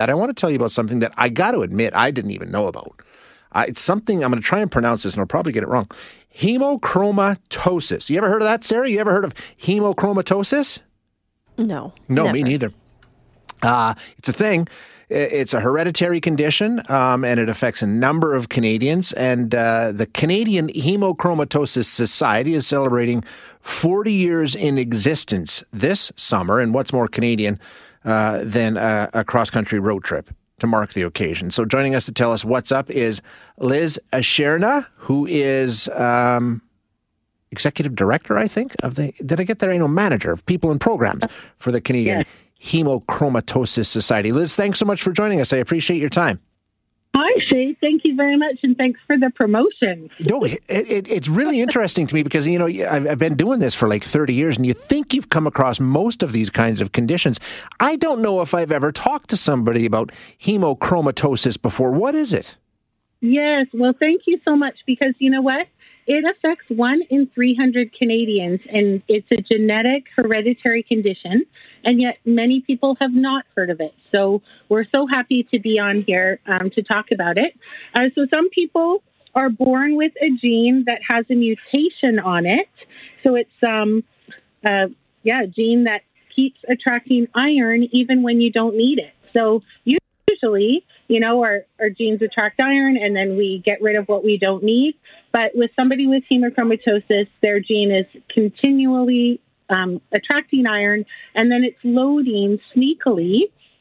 I want to tell you about something that I got to admit I didn't even know about. Uh, it's something I'm going to try and pronounce this, and I'll probably get it wrong. Hemochromatosis. You ever heard of that, Sarah? You ever heard of hemochromatosis? No. No, never. me neither. Uh, it's a thing. It's a hereditary condition, um, and it affects a number of Canadians. And uh, the Canadian Hemochromatosis Society is celebrating 40 years in existence this summer. And what's more Canadian uh, than a, a cross country road trip? to mark the occasion. So joining us to tell us what's up is Liz Asherna, who is um, executive director, I think, of the. Did I get there? I know manager of people and programs for the Canadian yes. Hemochromatosis Society. Liz, thanks so much for joining us. I appreciate your time. Hi, Shay. Thank you very much, and thanks for the promotion. no, it, it, it's really interesting to me because you know I've, I've, been doing this for like thirty years, and you think you've come across most of these kinds of conditions. I don't know if I've ever talked to somebody about hemochromatosis before. What is it? Yes, well, thank you so much because you know what? It affects one in 300 Canadians, and it's a genetic hereditary condition, and yet many people have not heard of it. So we're so happy to be on here um, to talk about it. Uh, so some people are born with a gene that has a mutation on it. So it's um, uh, yeah, a gene that keeps attracting iron even when you don't need it. So usually, you know, our, our genes attract iron and then we get rid of what we don't need. But with somebody with hemochromatosis, their gene is continually um, attracting iron and then it's loading sneakily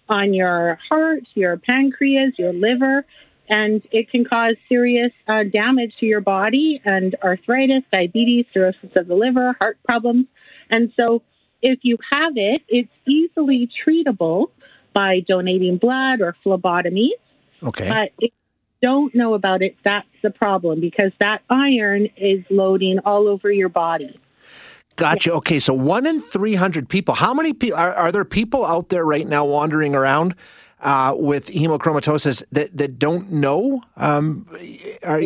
on your heart, your pancreas, your liver, and it can cause serious uh, damage to your body and arthritis, diabetes, cirrhosis of the liver, heart problems. And so if you have it, it's easily treatable by donating blood or phlebotomy. Okay. But you don't know about it, that's the problem because that iron is loading all over your body. Gotcha. Yeah. Okay, so one in 300 people. How many people are, are there people out there right now wandering around uh, with hemochromatosis that, that don't know? Um, are,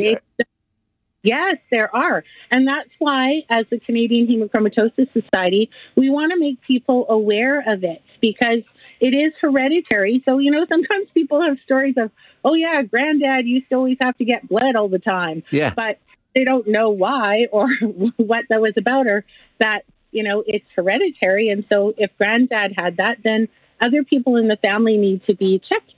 Yes, there are. And that's why, as the Canadian Hemochromatosis Society, we want to make people aware of it because it is hereditary. So, you know, sometimes people have stories of, oh, yeah, granddad used to always have to get bled all the time. Yeah. But they don't know why or what that was about or that, you know, it's hereditary. And so if granddad had that, then other people in the family need to be checked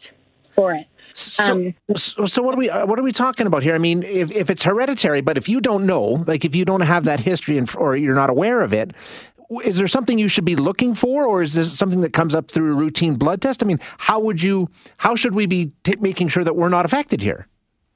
for it. So, um, so, what are we what are we talking about here? I mean, if, if it's hereditary, but if you don't know, like if you don't have that history and or you're not aware of it, is there something you should be looking for, or is this something that comes up through a routine blood test? I mean, how would you, how should we be t- making sure that we're not affected here?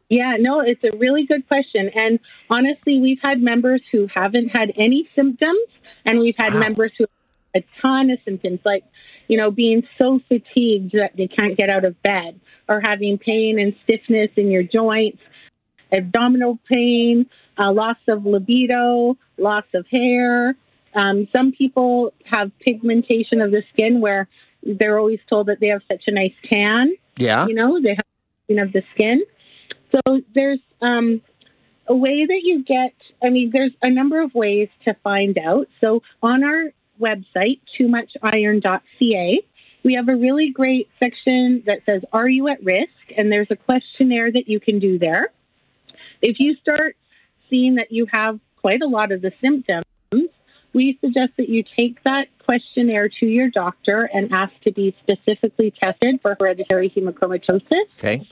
Yeah, no, it's a really good question. And honestly, we've had members who haven't had any symptoms, and we've had wow. members who have a ton of symptoms, like, you know, being so fatigued that they can't get out of bed, or having pain and stiffness in your joints, abdominal pain, uh, loss of libido, loss of hair, um, some people have pigmentation of the skin where they're always told that they have such a nice tan. Yeah. You know, they have you know, the skin. So there's um, a way that you get, I mean, there's a number of ways to find out. So on our website, too much toomuchiron.ca, we have a really great section that says, Are you at risk? And there's a questionnaire that you can do there. If you start seeing that you have quite a lot of the symptoms, we suggest that you take that questionnaire to your doctor and ask to be specifically tested for hereditary hemochromatosis. Okay.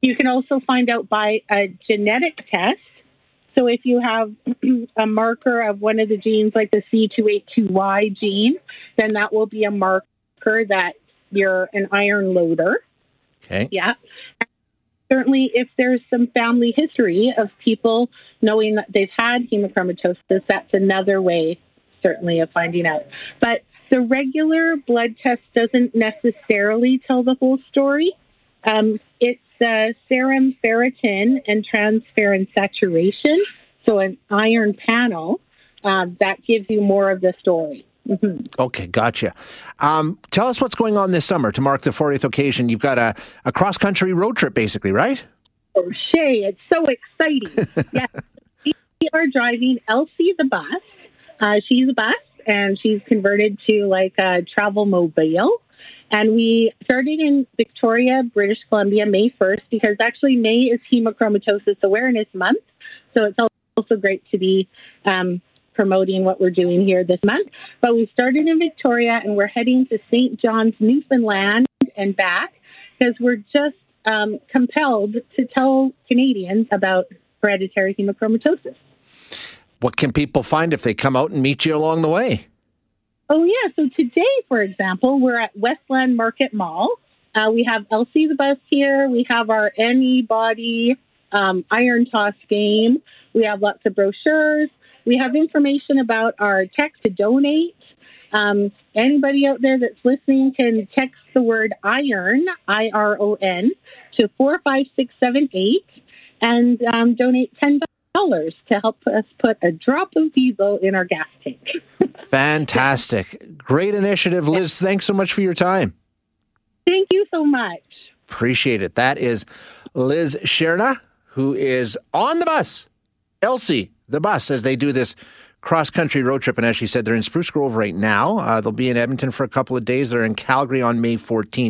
You can also find out by a genetic test. So if you have a marker of one of the genes, like the C282Y gene, then that will be a marker that you're an iron loader. Okay. Yeah certainly if there's some family history of people knowing that they've had hemochromatosis, that's another way, certainly, of finding out. But the regular blood test doesn't necessarily tell the whole story. Um, it's uh, serum ferritin and transferrin saturation, so an iron panel uh, that gives you more of the story. Mm-hmm. Okay, gotcha. Um, tell us what's going on this summer to mark the 40th occasion. You've got a, a cross country road trip, basically, right? Oh, Shay, it's so exciting. yes, we are driving Elsie the bus. Uh, she's a bus, and she's converted to like a travel mobile. And we started in Victoria, British Columbia, May 1st, because actually May is Hemochromatosis Awareness Month. So it's also great to be um, promoting what we're doing here this month. But we started in Victoria and we're heading to St. John's, Newfoundland and back because we're just um, compelled to tell Canadians about hereditary hemochromatosis. What can people find if they come out and meet you along the way? Oh, yeah. So today, for example, we're at Westland Market Mall. Uh, we have Elsie the bus here. We have our Anybody um, Iron Toss game. We have lots of brochures. We have information about our text to donate. Um, anybody out there that's listening can text the word iron, I R O N, to 45678 and um, donate $10 to help us put a drop of diesel in our gas tank. Fantastic. Great initiative, Liz. Thanks so much for your time. Thank you so much. Appreciate it. That is Liz Sherna, who is on the bus. Elsie, the bus, as they do this cross country road trip. And as she said, they're in Spruce Grove right now. Uh, they'll be in Edmonton for a couple of days. They're in Calgary on May 14th.